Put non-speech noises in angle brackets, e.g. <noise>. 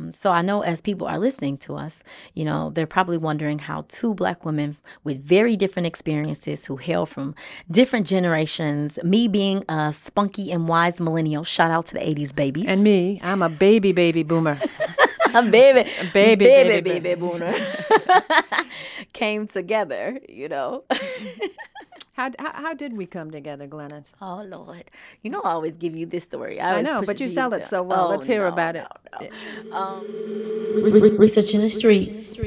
Um, so I know as people are listening to us, you know, they're probably wondering how two black women with very different experiences who hail from different generations, me being a spunky and wise millennial, shout out to the 80s babies. And me, I'm a baby, baby boomer. <laughs> a baby, baby, baby, baby, baby, boomer <laughs> came together, you know. <laughs> how, how, how did we come together, Glennis? Oh Lord, you know I always give you this story. I, I know, but you tell it so well. Oh, Let's hear no, about it. no, no. Um, Research in the streets.